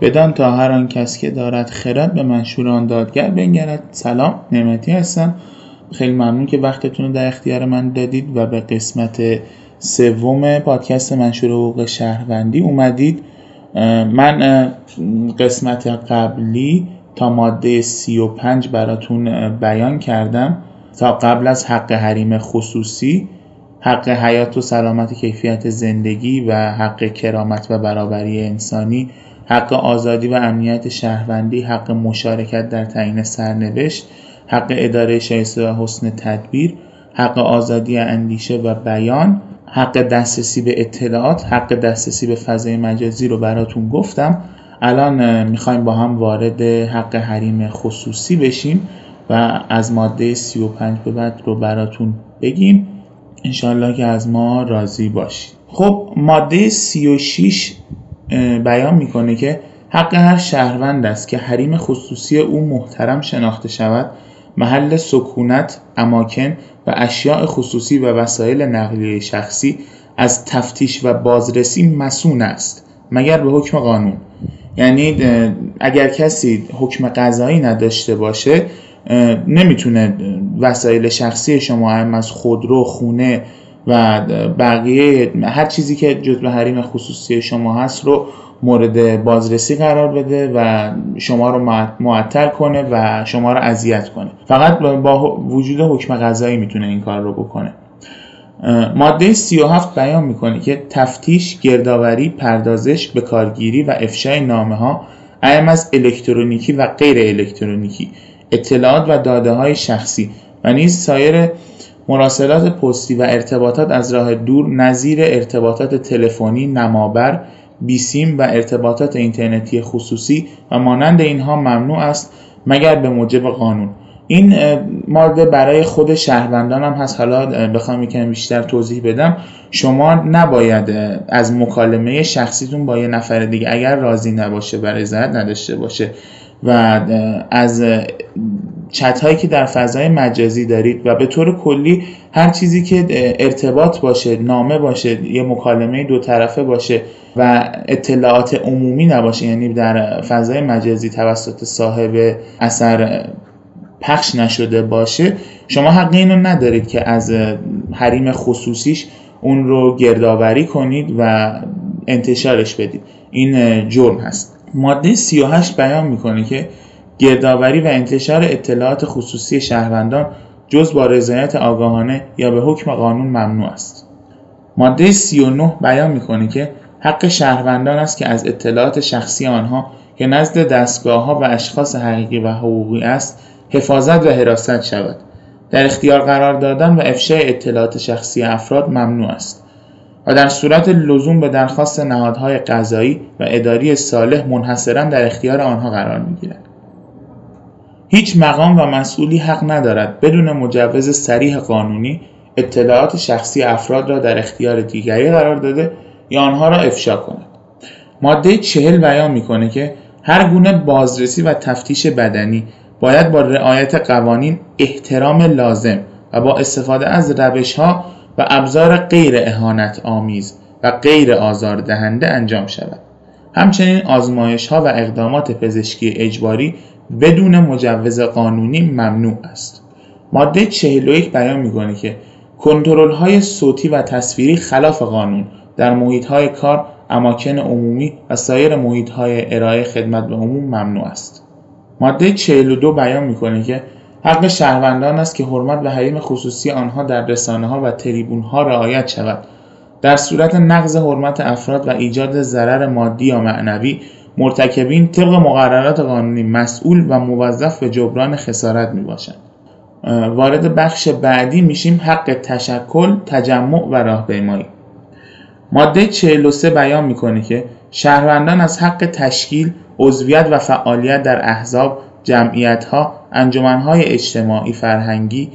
بدان تا هر آن کس که دارد خرد به منشور آن دادگر بنگرد. سلام نعمتی هستم. خیلی ممنون که وقتتون رو در اختیار من دادید و به قسمت سوم پادکست منشور حقوق شهروندی اومدید. من قسمت قبلی تا ماده 35 براتون بیان کردم. تا قبل از حق حریم خصوصی حق حیات و سلامت کیفیت زندگی و حق کرامت و برابری انسانی حق آزادی و امنیت شهروندی حق مشارکت در تعیین سرنوشت حق اداره شایسته و حسن تدبیر حق آزادی اندیشه و بیان حق دسترسی به اطلاعات حق دسترسی به فضای مجازی رو براتون گفتم. الان می‌خوایم با هم وارد حق حریم خصوصی بشیم و از ماده 35 به بعد رو براتون بگیم. انشالله که از ما راضی باشید. خب ماده 36 بیان می‌کنه که حق هر شهروند است که حریم خصوصی او محترم شناخته شود محل سکونت، اماکن و اشیاء خصوصی و وسایل نقلیه شخصی از تفتیش و بازرسی مسون است مگر به حکم قانون. یعنی اگر کسی حکم قضایی نداشته باشه نمی‌تونه وسایل شخصی شما هم از خودرو خونه و بقیه هر چیزی که جزء حریم خصوصی شما هست رو مورد بازرسی قرار بده و شما رو معطل کنه و شما رو اذیت کنه. فقط با وجود حکم قضایی می‌تونه این کار رو بکنه. ماده 37 بیان می‌کنه که تفتیش، گردآوری، پردازش، به کارگیری و افشای نامه ها اهم از الکترونیکی و غیر الکترونیکی اطلاعات و داده های شخصی و نیز سایر مراسلات پستی و ارتباطات از راه دور نظیر ارتباطات تلفنی، نمابر، بیسیم و ارتباطات اینترنتی خصوصی و مانند اینها ممنوع است مگر به موجب قانون. این ماده برای خود شهروندان هم هست. حالا بخوام یکم بیشتر توضیح بدم. شما نباید از مکالمه شخصیتون با یه نفر دیگه اگر راضی نباشه برای رضایت نداشته باشه و از چت هایی که در فضای مجازی دارید و به طور کلی هر چیزی که ارتباط باشه نامه باشه یه مکالمه دو طرفه باشه و اطلاعات عمومی نباشه یعنی در فضای مجازی توسط صاحب اثر پخش نشده باشه شما حق اینو ندارید که از حریم خصوصیش اون رو گردآوری کنید و انتشارش بدید. این جرم هست. ماده 38 بیان می‌کنه که گردآوری و انتشار اطلاعات خصوصی شهروندان جز با رضایت آگاهانه یا به حکم قانون ممنوع است. ماده 39 بیان می‌کنه که حق شهروندان است که از اطلاعات شخصی آنها که نزد دستگاه ها و اشخاص حقیقی و حقوقی است حفاظت و حراست شود. در اختیار قرار دادن و افشای اطلاعات شخصی افراد ممنوع است. و در صورت لزوم به درخواست نهادهای قضایی و اداری صالح منحصرا در اختیار آنها قرار می‌گیرد هیچ مقام و مسئولی حق ندارد بدون مجوز سریح قانونی اطلاعات شخصی افراد را در اختیار دیگری قرار داده یا آنها را افشا کند ماده چهل بیان می‌کنه که هر گونه بازرسی و تفتیش بدنی باید با رعایت قوانین احترام لازم و با استفاده از روش ها و ابزار غیر اهانت آمیز و غیر آزار دهنده انجام شود. همچنین آزمایش ها و اقدامات پزشکی اجباری بدون مجوز قانونی ممنوع است. ماده 41 بیان می‌کنه که کنترل های صوتی و تصویری خلاف قانون در محیط های کار، اماکن عمومی و سایر محیط های ارائه خدمت به عموم ممنوع است. ماده 42 بیان می‌کنه که حق شهروندان است که حرمت و حریم خصوصی آنها در رسانه ها و تریبون ها رعایت شود در صورت نقض حرمت افراد و ایجاد ضرر مادی یا معنوی مرتکبین طبق مقررات قانونی مسئول و موظف به جبران خسارت می باشند. وارد بخش بعدی میشیم حق تشکل تجمع و راهپیمایی ماده 43 بیان می‌کنه که شهروندان از حق تشکیل عضویت و فعالیت در احزاب جمعیتها انجمنهای اجتماعی فرهنگی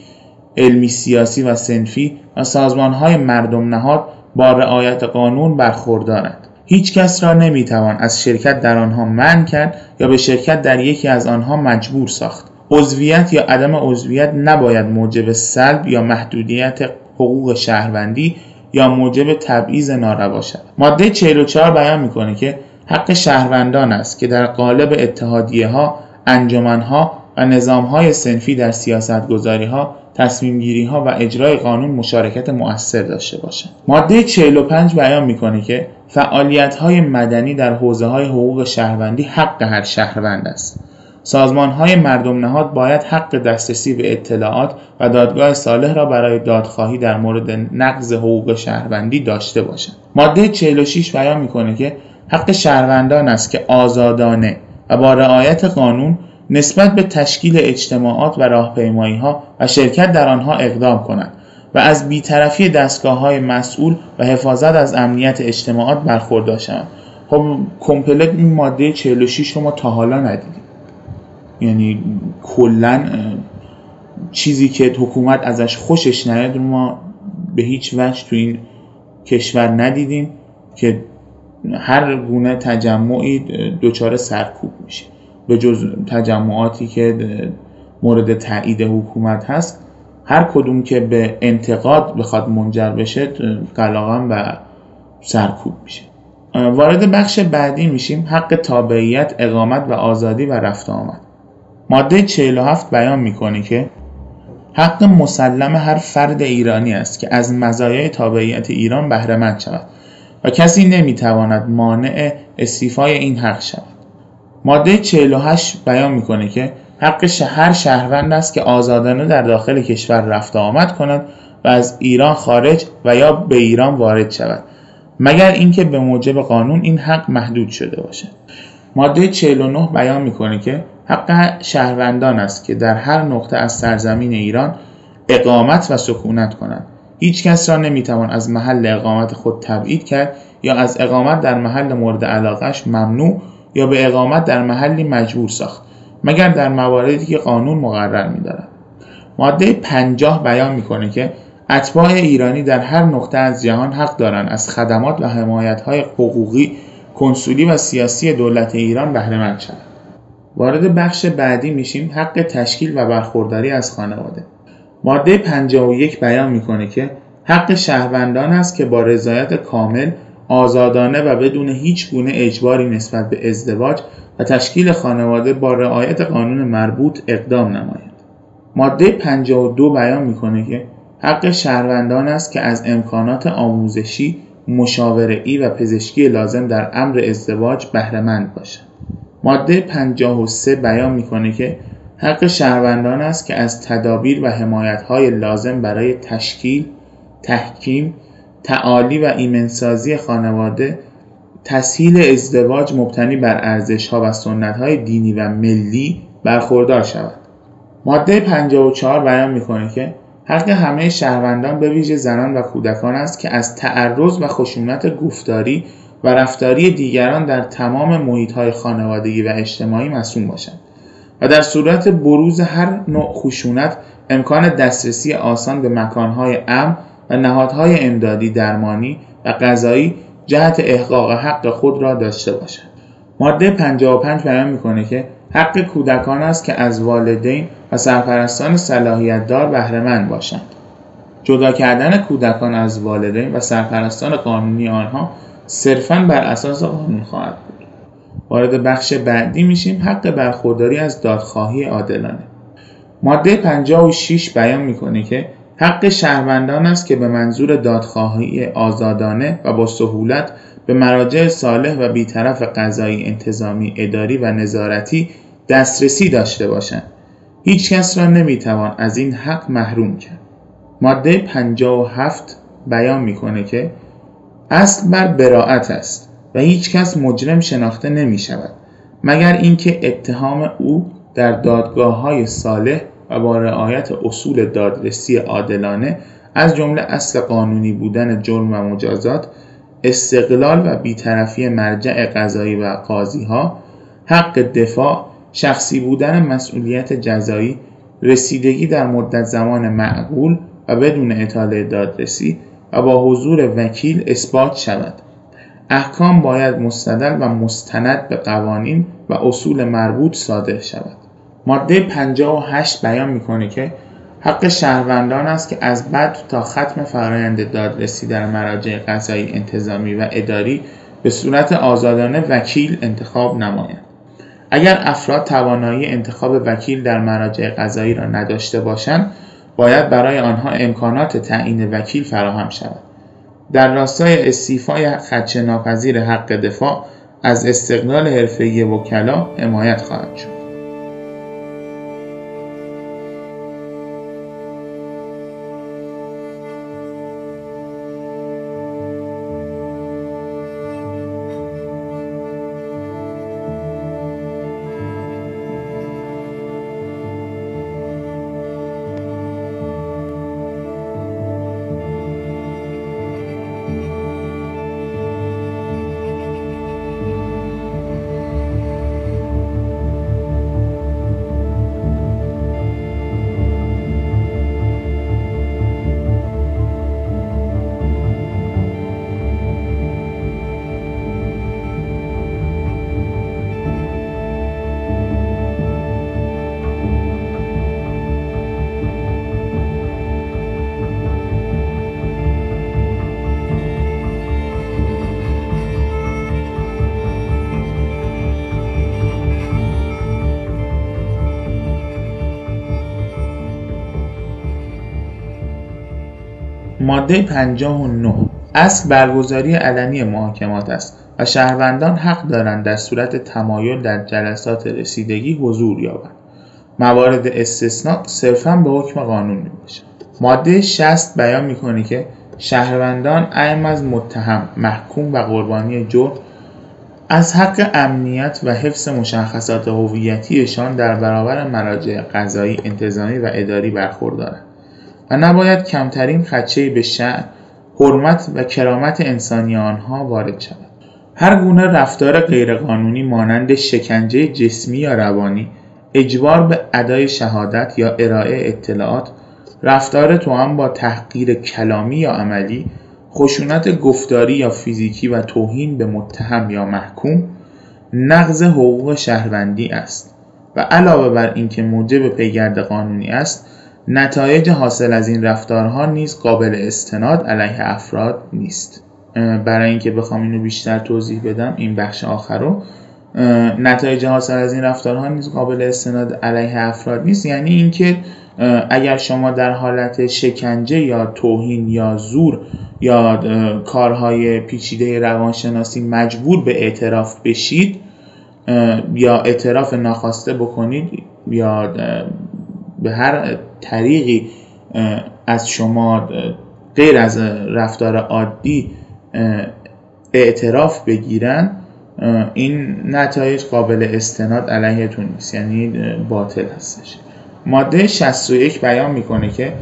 علمی سیاسی و سنفی و سازمانهای مردم نهاد با رعایت قانون برخوردارند هیچ کس را نمی‌توان از شرکت در آنها منع کرد یا به شرکت در یکی از آنها مجبور ساخت. عضویت یا عدم عضویت نباید موجب سلب یا محدودیت حقوق شهروندی یا موجب تبعیض ناروا شود. ماده 44 بیان می‌کنه که حق شهروندان است که در قالب اتحادیه ها انجمن ها و نظام های سنفی در سیاست گذاری ها تصمیم گیری ها و اجرای قانون مشارکت مؤثر داشته باشند. ماده 45 بیان می‌کنه که فعالیت های مدنی در حوزه های حقوق شهروندی حق هر شهروند است سازمان های مردم نهاد باید حق دسترسی به اطلاعات و دادگاه صالح را برای دادخواهی در مورد نقض حقوق شهروندی داشته باشند. ماده 46 بیان می‌کنه که حق شهروندان است که آزادانه و با رعایت قانون نسبت به تشکیل اجتماعات و راهپیمایی ها و شرکت در آنها اقدام کنند و از بیطرفی دستگاه های مسئول و حفاظت از امنیت اجتماعات برخوردار شوند. خب کمپلت این ماده 46 رو ما تا حالا ندیدیم. یعنی کلا چیزی که حکومت ازش خوشش نیاد رو ما به هیچ وجه تو این کشور ندیدیم که هر گونه تجمعی دچار سرکوب میشه. به جز تجمعاتی که مورد تایید حکومت هست هر کدوم که به انتقاد بخواد منجر بشه قلاقم و سرکوب میشه. وارد بخش بعدی میشیم. حق تابعیت اقامت و آزادی و رفت آمد. ماده 47 بیان می‌کنه که حق مسلم هر فرد ایرانی است که از مزایای تابعیت ایران بهره شود و کسی نمی‌تواند مانع استیفای این حق شود. ماده 48 بیان می‌کنه که حق هر شهروند است که آزادانه در داخل کشور رفت آمد کند و از ایران خارج و یا به ایران وارد شود. مگر اینکه به موجب قانون این حق محدود شده باشد. ماده 49 بیان می‌کنه که حق شهروندان است که در هر نقطه از سرزمین ایران اقامت و سکونت کنند. هیچ کس را نمی‌توان از محل اقامت خود تبعید کرد یا از اقامت در محل مورد علاقش ممنوع یا به اقامت در محلی مجبور ساخت. مگر در مواردی که قانون مقرر می‌دارد. ماده 50 بیان می‌کنه که اتباع ایرانی در هر نقطه از جهان حق دارند از خدمات و حمایت‌های حقوقی کنسولی و سیاسی دولت ایران بهره شوند. وارد بخش بعدی میشیم حق تشکیل و برخورداری از خانواده. ماده 51 بیان می‌کنه که حق شهروندان است که با رضایت کامل آزادانه و بدون هیچ گونه اجباری نسبت به ازدواج و تشکیل خانواده با رعایت قانون مربوط اقدام نمایند. ماده 52 بیان می‌کنه که حق شهروندان است که از امکانات آموزشی، مشاوره‌ای و پزشکی لازم در امر ازدواج بهرهمند باشند. ماده 53 بیان می‌کنه که حق شهروندان است که از تدابیر و حمایت‌های لازم برای تشکیل، تحکیم تعالی و ایمنسازی خانواده تسهیل ازدواج مبتنی بر ارزش‌ها و سنت‌های دینی و ملی برخوردار شود. ماده 54 بیان می‌کنه که حق همه شهروندان به ویژه زنان و کودکان است که از تعرض و خشونت گفتاری و رفتاری دیگران در تمام محیط‌های خانوادگی و اجتماعی مسئول باشند و در صورت بروز هر نوع خشونت امکان دسترسی آسان به مکانهای امن و نهادهای امدادی درمانی و غذایی جهت احقاق حق خود را داشته باشند ماده 55 بیان می‌کنه که حق کودکان است که از والدین و سرپرستان صلاحیتدار بهرهمند باشند. جدا کردن کودکان از والدین و سرپرستان قانونی آنها صرفا بر اساس قانون خواهد بود. وارد بخش بعدی میشیم حق برخورداری از دادخواهی عادلانه. ماده 56 بیان می‌کنه که حق شهروندان است که به منظور دادخواهی آزادانه و با سهولت به مراجع صالح و بیطرف قضایی انتظامی اداری و نظارتی دسترسی داشته باشند. هیچ کس را نمی‌توان از این حق محروم کرد. ماده 57 بیان می‌کنه که اصل بر براعت است و هیچ کس مجرم شناخته نمی شود مگر اینکه اتهام او در دادگاه های صالح و با رعایت اصول دادرسی عادلانه از جمله اصل قانونی بودن جرم و مجازات استقلال و بیطرفی مرجع قضایی و قاضیها حق دفاع شخصی بودن مسئولیت جزایی رسیدگی در مدت زمان معقول و بدون اطاله دادرسی و با حضور وکیل اثبات شود. احکام باید مستدل و مستند به قوانین و اصول مربوط صادر شود. ماده 58 بیان می‌کنه که حق شهروندان است که از بعد تا ختم فرایند دادرسی در مراجع قضایی انتظامی و اداری به صورت آزادانه وکیل انتخاب نمایند. اگر افراد توانایی انتخاب وکیل در مراجع قضایی را نداشته باشند باید برای آنها امکانات تعیین وکیل فراهم شود. در راستای استیفای خدشه‌ناپذیر حق دفاع از استقلال حرفه‌ای وکلا حمایت خواهد شد. ماده 59 اصل برگزاری علنی محاکمات است و شهروندان حق دارند در صورت تمایل در جلسات رسیدگی حضور یابند. موارد استثناء صرفا به حکم قانون می‌باشد. ماده 60 بیان می‌کنه که شهروندان ایم از متهم محکوم و قربانی جرم از حق امنیت و حفظ مشخصات هویتیشان در برابر مراجع قضایی انتظامی و اداری برخوردارند. و نباید کمترین خدشهای به شأن حرمت و کرامت انسانی آنها وارد شود. هر گونه رفتار غیرقانونی مانند شکنجه جسمی یا روانی اجبار به ادای شهادت یا ارائه اطلاعات رفتار توأم با تحقیر کلامی یا عملی خشونت گفتاری یا فیزیکی و توهین به متهم یا محکوم نقض حقوق شهروندی است و علاوه بر اینکه موجب پیگرد قانونی است نتایج حاصل از این رفتارها نیز قابل استناد علیه افراد نیست. برای اینکه بخوام اینو بیشتر توضیح بدم این بخش آخر رو. نتایج حاصل از این رفتارها نیز قابل استناد علیه افراد نیست. یعنی اینکه اگر شما در حالت شکنجه یا توهین یا زور یا کارهای پیچیده روانشناسی مجبور به اعتراف بشید یا اعتراف ناخواسته بکنید یا به هر طریقی از شما غیر از رفتار عادی اعتراف بگیرن این نتایج قابل استناد علیهتون نیست یعنی باطل هستش ماده 61 بیان می‌کنه که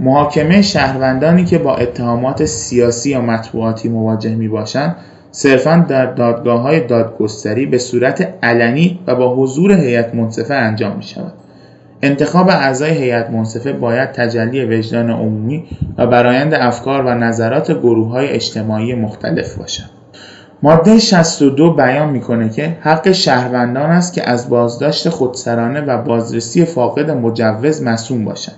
محاکمه شهروندانی که با اتهامات سیاسی یا مطبوعاتی مواجه می باشند صرفا در دادگاه های دادگستری به صورت علنی و با حضور هیئت منصفه انجام می شود. انتخاب اعضای هیئت منصفه باید تجلی وجدان عمومی و برایند افکار و نظرات های اجتماعی مختلف باشد. ماده 62 بیان می‌کنه که حق شهروندان است که از بازداشت خودسرانه و بازرسی فاقد مجوز مسئول باشند.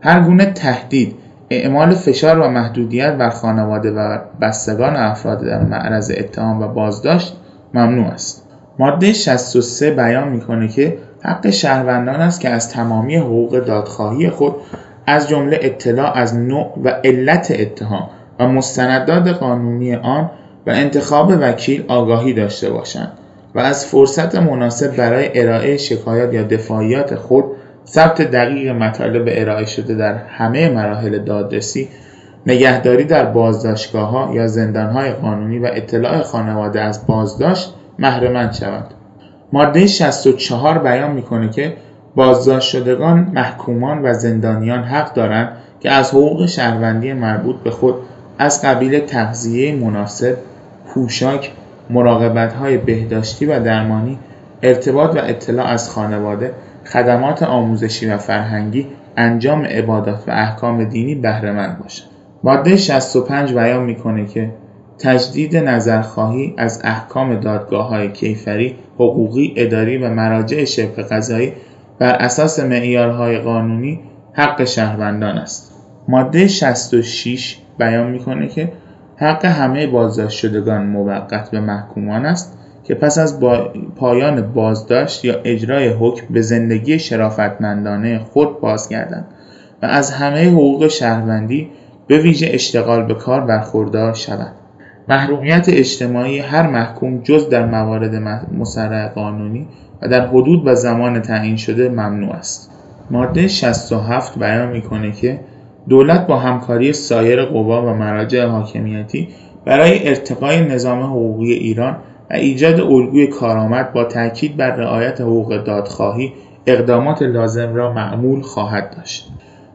هر گونه تهدید، اعمال فشار و محدودیت بر خانواده و بستگان افراد در معرض اتهام و بازداشت ممنوع است. ماده 63 بیان می‌کنه که حق شهروندان است که از تمامی حقوق دادخواهی خود از جمله اطلاع از نوع و علت اتهام و مستندات قانونی آن و انتخاب وکیل آگاهی داشته باشند و از فرصت مناسب برای ارائه شکایت یا دفاعیات خود ثبت دقیق مطالب ارائه شده در همه مراحل دادرسی نگهداری در ها یا های قانونی و اطلاع خانواده از بازداشت محرمند شوند. ماده 64 بیان می‌کنه که بازداشت شدگان محکومان و زندانیان حق دارند که از حقوق شهروندی مربوط به خود از قبیل تغذیه مناسب پوشاک های بهداشتی و درمانی ارتباط و اطلاع از خانواده خدمات آموزشی و فرهنگی انجام عبادات و احکام دینی بهرهمند باشند ماده 65 بیان می‌کنه که تجدید نظرخواهی از احکام دادگاه های کیفری، حقوقی، اداری و مراجع شبه قضایی بر اساس معیارهای قانونی حق شهروندان است. ماده 66 بیان می‌کنه که حق همه بازداشت شدگان موقت به محکومان است که پس از پایان بازداشت یا اجرای حکم به زندگی شرافتمندانه خود بازگردند و از همه حقوق شهروندی به ویژه اشتغال به کار برخوردار شوند. محرومیت اجتماعی هر محکوم جز در موارد مسرع قانونی و در حدود و زمان تعیین شده ممنوع است. ماده 67 بیان می‌کنه که دولت با همکاری سایر قوا و مراجع حاکمیتی برای ارتقای نظام حقوقی ایران و ایجاد الگوی کارآمد با تاکید بر رعایت حقوق دادخواهی اقدامات لازم را معمول خواهد داشت.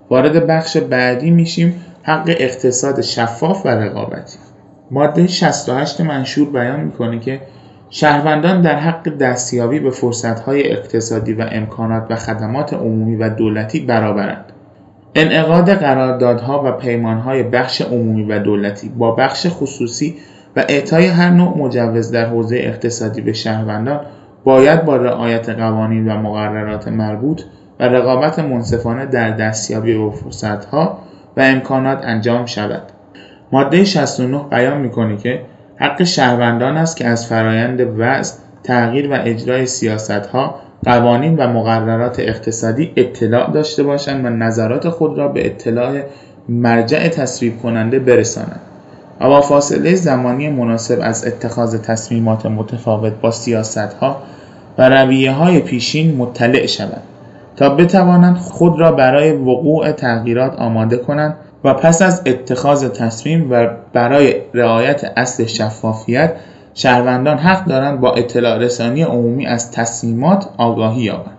وارد بخش بعدی میشیم حق اقتصاد شفاف و رقابتی. ماده 68 منشور بیان می‌کنه که شهروندان در حق دستیابی به فرصتهای اقتصادی و امکانات و خدمات عمومی و دولتی برابرند. انعقاد قراردادها و پیمانهای بخش عمومی و دولتی با بخش خصوصی و اعطای هر نوع مجوز در حوزه اقتصادی به شهروندان باید با رعایت قوانین و مقررات مربوط و رقابت منصفانه در دستیابی به فرصتها و امکانات انجام شود. ماده 69 بیان می‌کنه که حق شهروندان است که از فرایند وضع، تغییر و اجرای سیاستها قوانین و مقررات اقتصادی اطلاع داشته باشند و نظرات خود را به اطلاع مرجع تصویب کننده برسانند. و فاصله زمانی مناسب از اتخاذ تصمیمات متفاوت با سیاستها و رویه های پیشین مطلع شوند تا بتوانند خود را برای وقوع تغییرات آماده کنند و پس از اتخاذ تصمیم و برای رعایت اصل شفافیت شهروندان حق دارند با اطلاع رسانی عمومی از تصمیمات آگاهی یابند.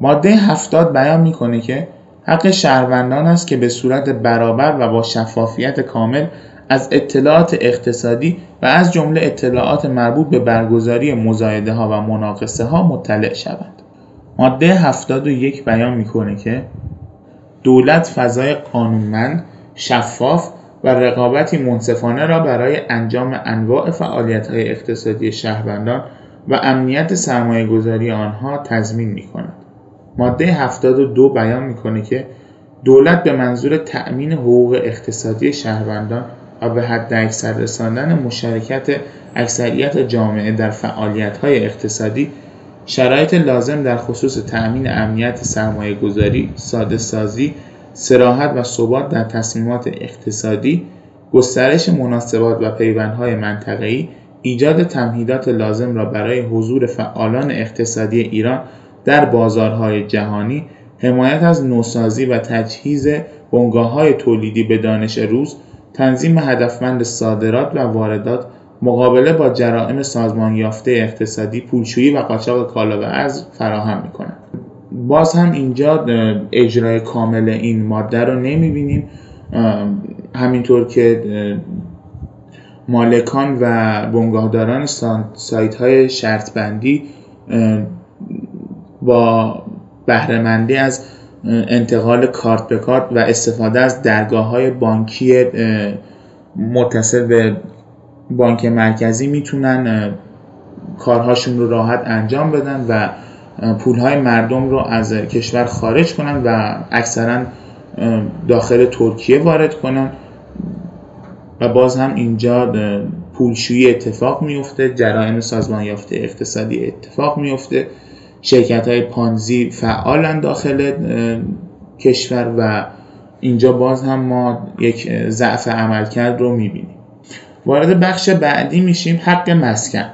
ماده 70 بیان می‌کنه که حق شهروندان است که به صورت برابر و با شفافیت کامل از اطلاعات اقتصادی و از جمله اطلاعات مربوط به برگزاری مزایده ها و مناقصه ها مطلع شوند. ماده 71 بیان می‌کنه که دولت فضای قانونمند، شفاف و رقابتی منصفانه را برای انجام انواع های اقتصادی شهروندان و امنیت گذاری آنها تضمین می‌کند. ماده 72 بیان می‌کند که دولت به منظور تأمین حقوق اقتصادی شهروندان و به حداکثر رساندن مشارکت اکثریت جامعه در های اقتصادی شرایط لازم در خصوص تأمین امنیت سرمایه‌گذاری، سازی سراحت و ثبات در تصمیمات اقتصادی، گسترش مناسبات و پیوندهای منطقه‌ای، ایجاد تمهیدات لازم را برای حضور فعالان اقتصادی ایران در بازارهای جهانی، حمایت از نوسازی و تجهیز های تولیدی به دانش روز، تنظیم هدفمند صادرات و واردات، مقابله با جرائم سازمان یافته اقتصادی، پولشویی و قاچاق کالا و ارز فراهم می‌کند. باز هم اینجا اجرای کامل این ماده رو نمی‌بینیم. همینطور که مالکان و بنگاهداران سایت های شرط بندی با بهرهمندی از انتقال کارت به کارت و استفاده از درگاه های بانکی متصل به بانک مرکزی می‌تونن کارهاشون رو راحت انجام بدن و پولهای مردم رو از کشور خارج کنن و اکثرا داخل ترکیه وارد کنن. و باز هم اینجا پولشویی اتفاق میفته جرائم سازمان یافته اقتصادی اتفاق میفته. شرکت های پانزی فعالن داخل کشور و اینجا باز هم ما یک ضعف عملکرد رو می‌بینیم. وارد بخش بعدی میشیم حق مسکن.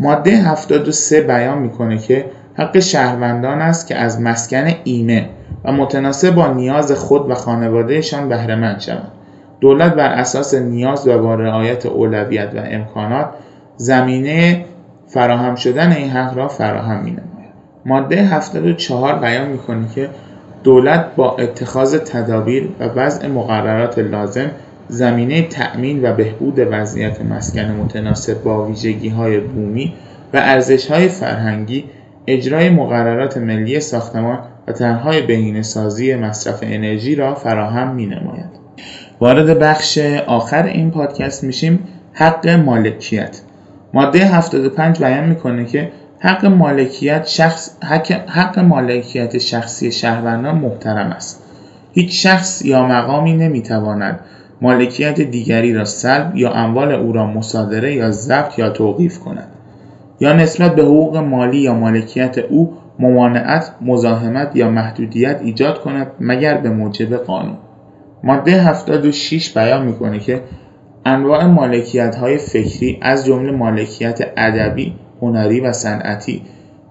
ماده 73 بیان می‌کنه که حق شهروندان است که از مسکن ایمن و متناسب با نیاز خود و خانوادهشان بهرهمند شوند. دولت بر اساس نیاز و با رعایت اولویت و امکانات زمینه فراهم شدن این حق را فراهم می ماده 74 بیان می‌کنه که دولت با اتخاذ تدابیر و وضع مقررات لازم زمینه تأمین و بهبود وضعیت مسکن متناسب با ویژگی های بومی و ارزش های فرهنگی اجرای مقررات ملی ساختمان و طرحهای بهینه‌سازی مصرف انرژی را فراهم می‌نماید. وارد بخش آخر این پادکست میشیم حق مالکیت. ماده 75 بیان می‌کنه که حق مالکیت شخص حق, حق مالکیت شخصی شهروندان محترم است. هیچ شخص یا مقامی نمی‌تواند مالکیت دیگری را سلب یا اموال او را مصادره یا ضبط یا توقیف کند. یا نسبت به حقوق مالی یا مالکیت او ممانعت، مزاحمت یا محدودیت ایجاد کند مگر به موجب قانون. ماده 76 بیان می‌کنه که انواع مالکیت های فکری از جمله مالکیت ادبی، هنری و صنعتی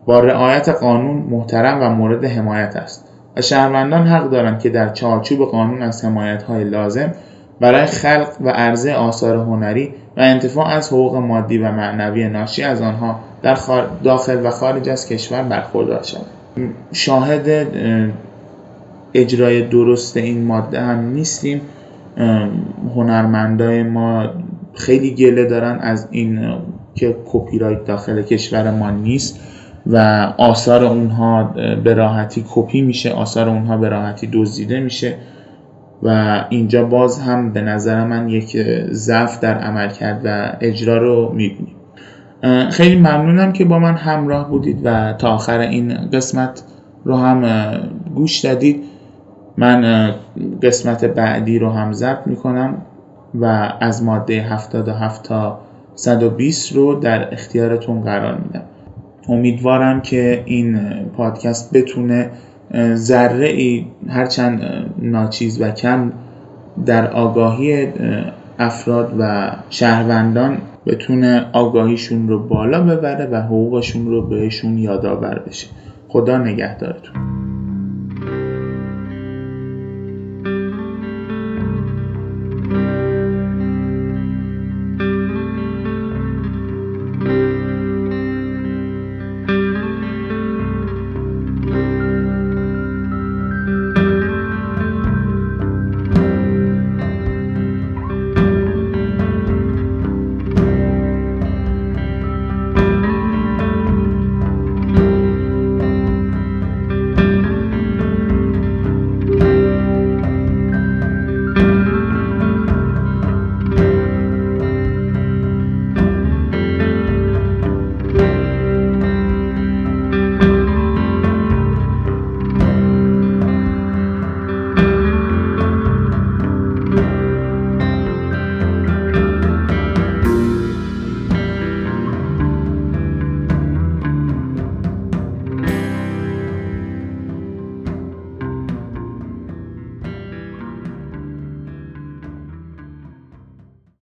با رعایت قانون محترم و مورد حمایت است و شهروندان حق دارند که در چارچوب قانون از حمایت های لازم برای خلق و عرضه آثار هنری و انتفاع از حقوق مادی و معنوی ناشی از آنها در داخل و خارج از کشور برخوردار شود. شاهد اجرای درست این ماده هم نیستیم. هنرمندای ما خیلی گله دارن از این که کپی رایت داخل کشور ما نیست و آثار اونها به راحتی کپی میشه آثار اونها به راحتی دزدیده میشه. و اینجا باز هم به نظر من یک ضعف در عمل کرد و اجرا رو می‌بینیم. خیلی ممنونم که با من همراه بودید و تا آخر این قسمت رو هم گوش دادید. من قسمت بعدی رو هم ضبط می‌کنم و از ماده 77 تا 120 رو در اختیارتون قرار میدم. امیدوارم که این پادکست بتونه ذره ای هرچند ناچیز و کم در آگاهی افراد و شهروندان بتونه آگاهیشون رو بالا ببره و حقوقشون رو بهشون یادآور بشه. خدا نگهدارتون.